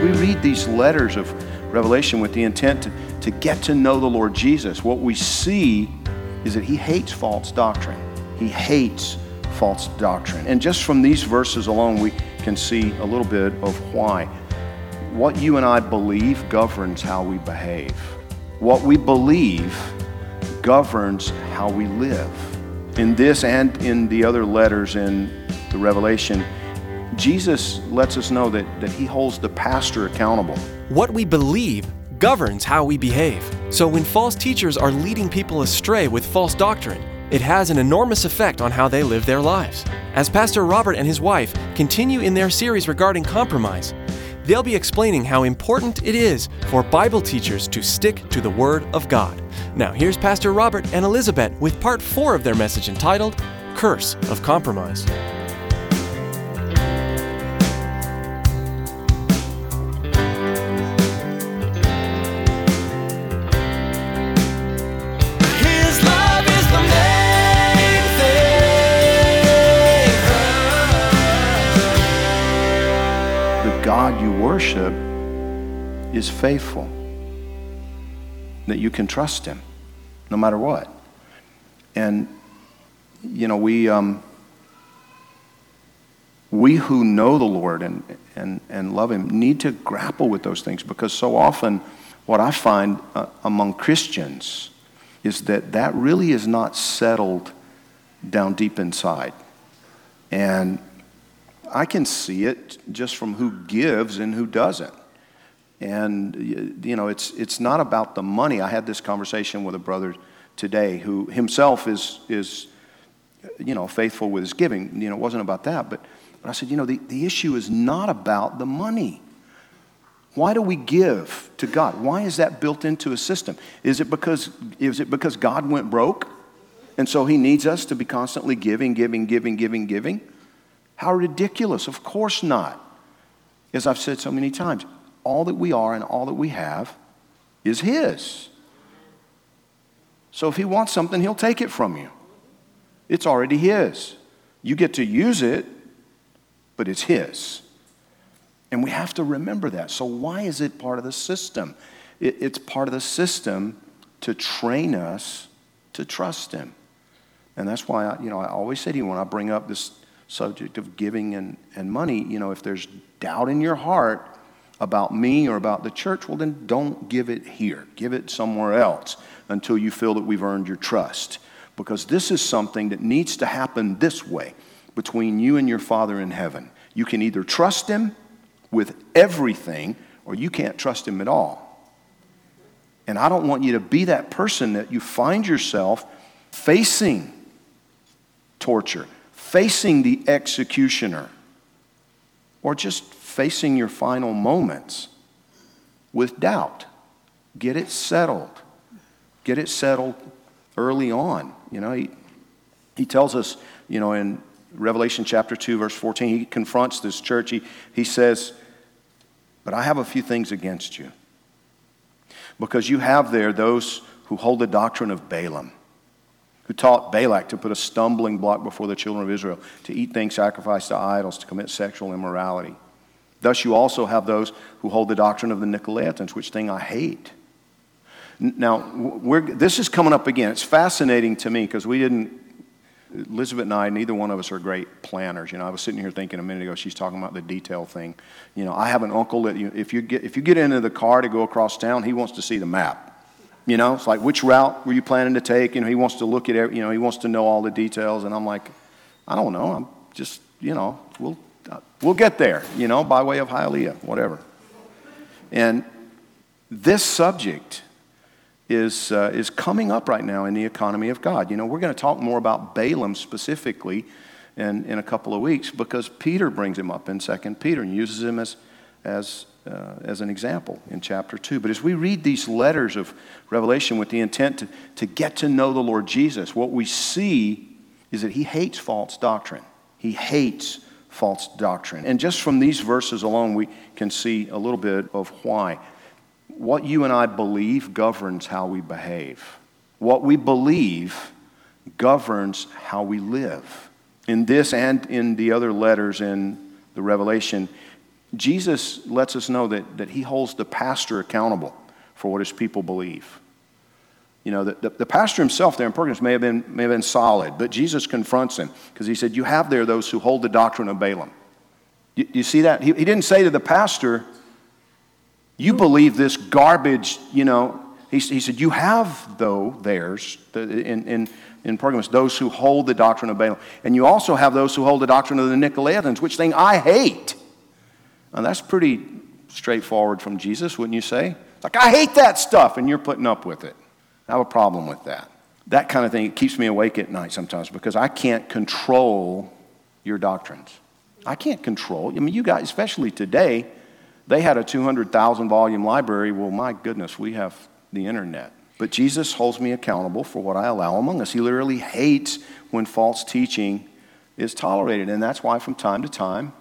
We read these letters of Revelation with the intent to, to get to know the Lord Jesus, what we see is that he hates false doctrine. He hates false doctrine. And just from these verses alone, we can see a little bit of why. What you and I believe governs how we behave. What we believe governs how we live. In this and in the other letters in the Revelation, Jesus lets us know that, that he holds the pastor accountable. What we believe governs how we behave. So when false teachers are leading people astray with false doctrine, it has an enormous effect on how they live their lives. As Pastor Robert and his wife continue in their series regarding compromise, they'll be explaining how important it is for Bible teachers to stick to the Word of God. Now, here's Pastor Robert and Elizabeth with part four of their message entitled Curse of Compromise. The God you worship is faithful, that you can trust him no matter what. And, you know, we, um, we who know the Lord and, and, and love him need to grapple with those things because so often what I find uh, among Christians is that that really is not settled down deep inside. And I can see it just from who gives and who doesn't. And you know, it's it's not about the money. I had this conversation with a brother today who himself is is you know faithful with his giving. You know, it wasn't about that, but, but I said, you know, the, the issue is not about the money. Why do we give to God? Why is that built into a system? Is it because is it because God went broke? And so he needs us to be constantly giving, giving, giving, giving, giving? How ridiculous. Of course not. As I've said so many times, all that we are and all that we have is His. So if He wants something, He'll take it from you. It's already His. You get to use it, but it's His. And we have to remember that. So, why is it part of the system? It, it's part of the system to train us to trust Him. And that's why I, you know, I always say to you when I bring up this subject of giving and, and money, you know, if there's doubt in your heart about me or about the church, well, then don't give it here. Give it somewhere else until you feel that we've earned your trust. Because this is something that needs to happen this way between you and your Father in heaven. You can either trust Him with everything or you can't trust Him at all. And I don't want you to be that person that you find yourself facing torture, facing the executioner, or just facing your final moments with doubt. Get it settled. Get it settled early on. You know, he, he tells us, you know, in Revelation chapter 2, verse 14, he confronts this church. He, he says, But I have a few things against you. Because you have there those who hold the doctrine of Balaam, who taught Balak to put a stumbling block before the children of Israel, to eat things sacrificed to idols, to commit sexual immorality. Thus, you also have those who hold the doctrine of the Nicolaitans, which thing I hate. Now, this is coming up again. It's fascinating to me because we didn't, Elizabeth and I, neither one of us are great planners. You know, I was sitting here thinking a minute ago, she's talking about the detail thing. You know, I have an uncle that you, if, you get, if you get into the car to go across town, he wants to see the map. You know, it's like, which route were you planning to take? You know, he wants to look at, every, you know, he wants to know all the details. And I'm like, I don't know. I'm just, you know, we'll, we'll get there, you know, by way of Hialeah, whatever. And this subject is, uh, is coming up right now in the economy of God. You know, we're going to talk more about Balaam specifically in, in a couple of weeks because Peter brings him up in 2 Peter and uses him as, as, uh, as an example in chapter 2. But as we read these letters of Revelation with the intent to, to get to know the Lord Jesus, what we see is that he hates false doctrine. He hates false doctrine. And just from these verses alone, we can see a little bit of why what you and I believe governs how we behave. What we believe governs how we live. In this and in the other letters in the Revelation, Jesus lets us know that, that he holds the pastor accountable for what his people believe. You know, the, the, the pastor himself there in Pergamos may have been, may have been solid, but Jesus confronts him because he said, You have there those who hold the doctrine of Balaam. You, you see that? He, he didn't say to the pastor, you believe this garbage, you know. He, he said, You have, though, theirs, in, in, in Pergamos, those who hold the doctrine of Balaam. And you also have those who hold the doctrine of the Nicolaitans, which thing I hate. And that's pretty straightforward from Jesus, wouldn't you say? Like, I hate that stuff, and you're putting up with it. I have a problem with that. That kind of thing, keeps me awake at night sometimes because I can't control your doctrines. I can't control. I mean, you guys, especially today, they had a 200,000 volume library. Well, my goodness, we have the internet. But Jesus holds me accountable for what I allow among us. He literally hates when false teaching is tolerated. And that's why, from time to time,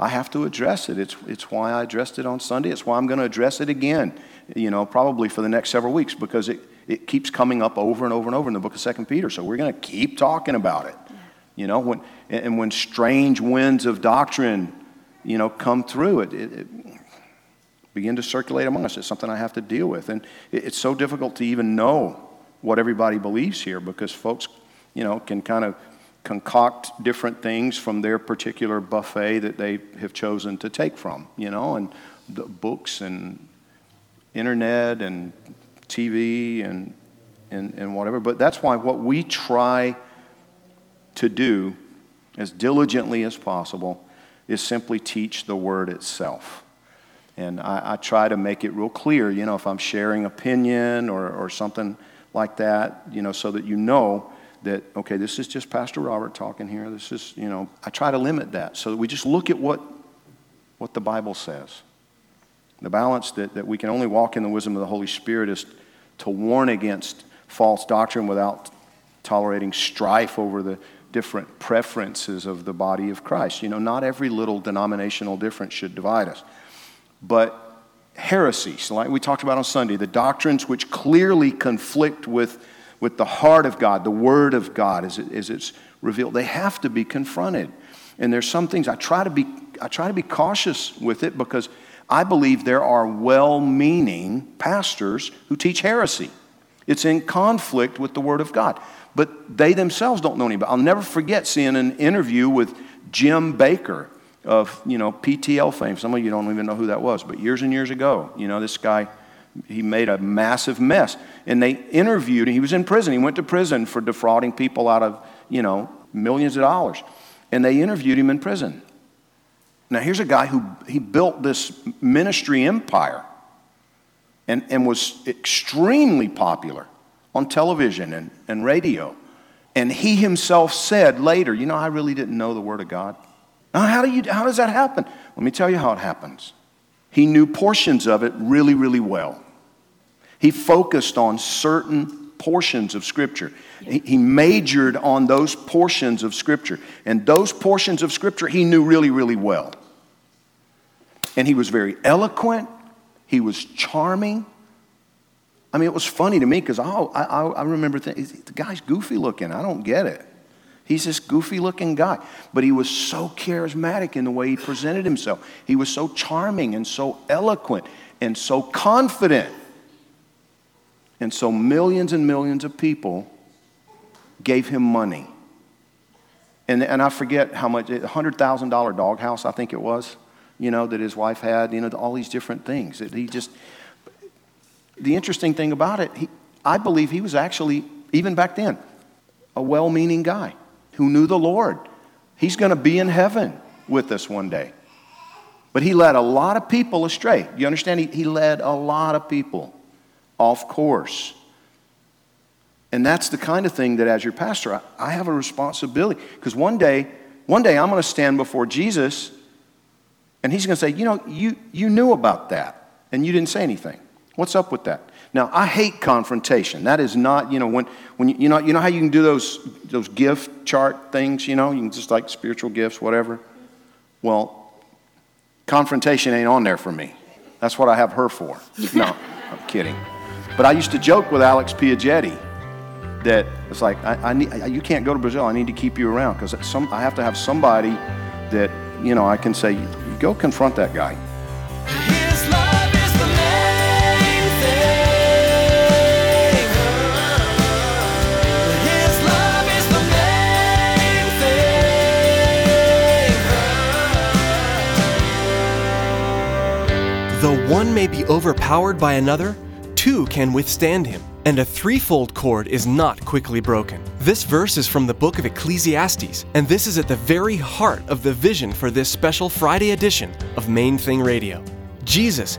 I have to address it. It's, it's why I addressed it on Sunday. It's why I'm going to address it again, you know, probably for the next several weeks because it, it keeps coming up over and over and over in the book of Second Peter. So we're going to keep talking about it. You know, when, and when strange winds of doctrine, you know, come through, it, it, begin to circulate among us. It's something I have to deal with. And it's so difficult to even know what everybody believes here because folks, you know, can kind of concoct different things from their particular buffet that they have chosen to take from, you know, and the books and internet and TV and, and, and whatever. But that's why what we try to do as diligently as possible is simply teach the word itself. And I, I, try to make it real clear, you know, if I'm sharing opinion or, or something like that, you know, so that you know that, okay, this is just Pastor Robert talking here. This is, you know, I try to limit that so we just look at what, what the Bible says. The balance that, that we can only walk in the wisdom of the Holy Spirit is to warn against false doctrine without tolerating strife over the different preferences of the body of Christ. You know, not every little denominational difference should divide us but heresies, like we talked about on Sunday, the doctrines which clearly conflict with, with the heart of God, the Word of God as, it, as it's revealed, they have to be confronted. And there's some things I try to be, I try to be cautious with it because I believe there are well meaning pastors who teach heresy. It's in conflict with the Word of God. But they themselves don't know any I'll never forget seeing an interview with Jim Bakker of, you know, PTL fame. Some of you don't even know who that was, but years and years ago, you know, this guy, he made a massive mess. And they interviewed him. He was in prison. He went to prison for defrauding people out of, you know, millions of dollars. And they interviewed him in prison. Now, here's a guy who he built this ministry empire and, and was extremely popular on television and, and radio. And he himself said later, You know, I really didn't know the Word of God. Now, how, do you, how does that happen? Let me tell you how it happens. He knew portions of it really, really well. He focused on certain portions of Scripture. He majored on those portions of Scripture. And those portions of Scripture he knew really, really well. And he was very eloquent, he was charming. I mean, it was funny to me because I, I, I remember thinking, the guy's goofy looking. I don't get it. He's this goofy looking guy, but he was so charismatic in the way he presented himself. He was so charming and so eloquent and so confident. And so millions and millions of people gave him money. And, and I forget how much, $100,000 doghouse, I think it was, you know, that his wife had, you know, all these different things. He just, the interesting thing about it, he, I believe he was actually, even back then, a well meaning guy who knew the Lord. He's going to be in heaven. with us one day. But he led a lot of people astray. You understand? He, he led a lot of people off course. And that's the kind of thing that as your pastor, I, I have a responsibility. Because one day, one day I'm going to stand before Jesus and he's going to say, you know, you, you knew about that and you didn't say anything. What's up with that? Now, I hate confrontation. That is not, you know, when, when you, you, know, you know how you can do those, those gift chart things, you know, you can just like spiritual gifts, whatever. Well, confrontation ain't on there for me. That's what I have her for. No, I'm kidding. But I used to joke with Alex Piagetti that it's like, I, I need, you can't go to Brazil. I need to keep you around because I have to have somebody that, you know, I can say, go confront that guy. One may be overpowered by another, two can withstand him, and a threefold cord is not quickly broken. This verse is from the book of Ecclesiastes, and this is at the very heart of the vision for this special Friday edition of Main Thing Radio. Jesus,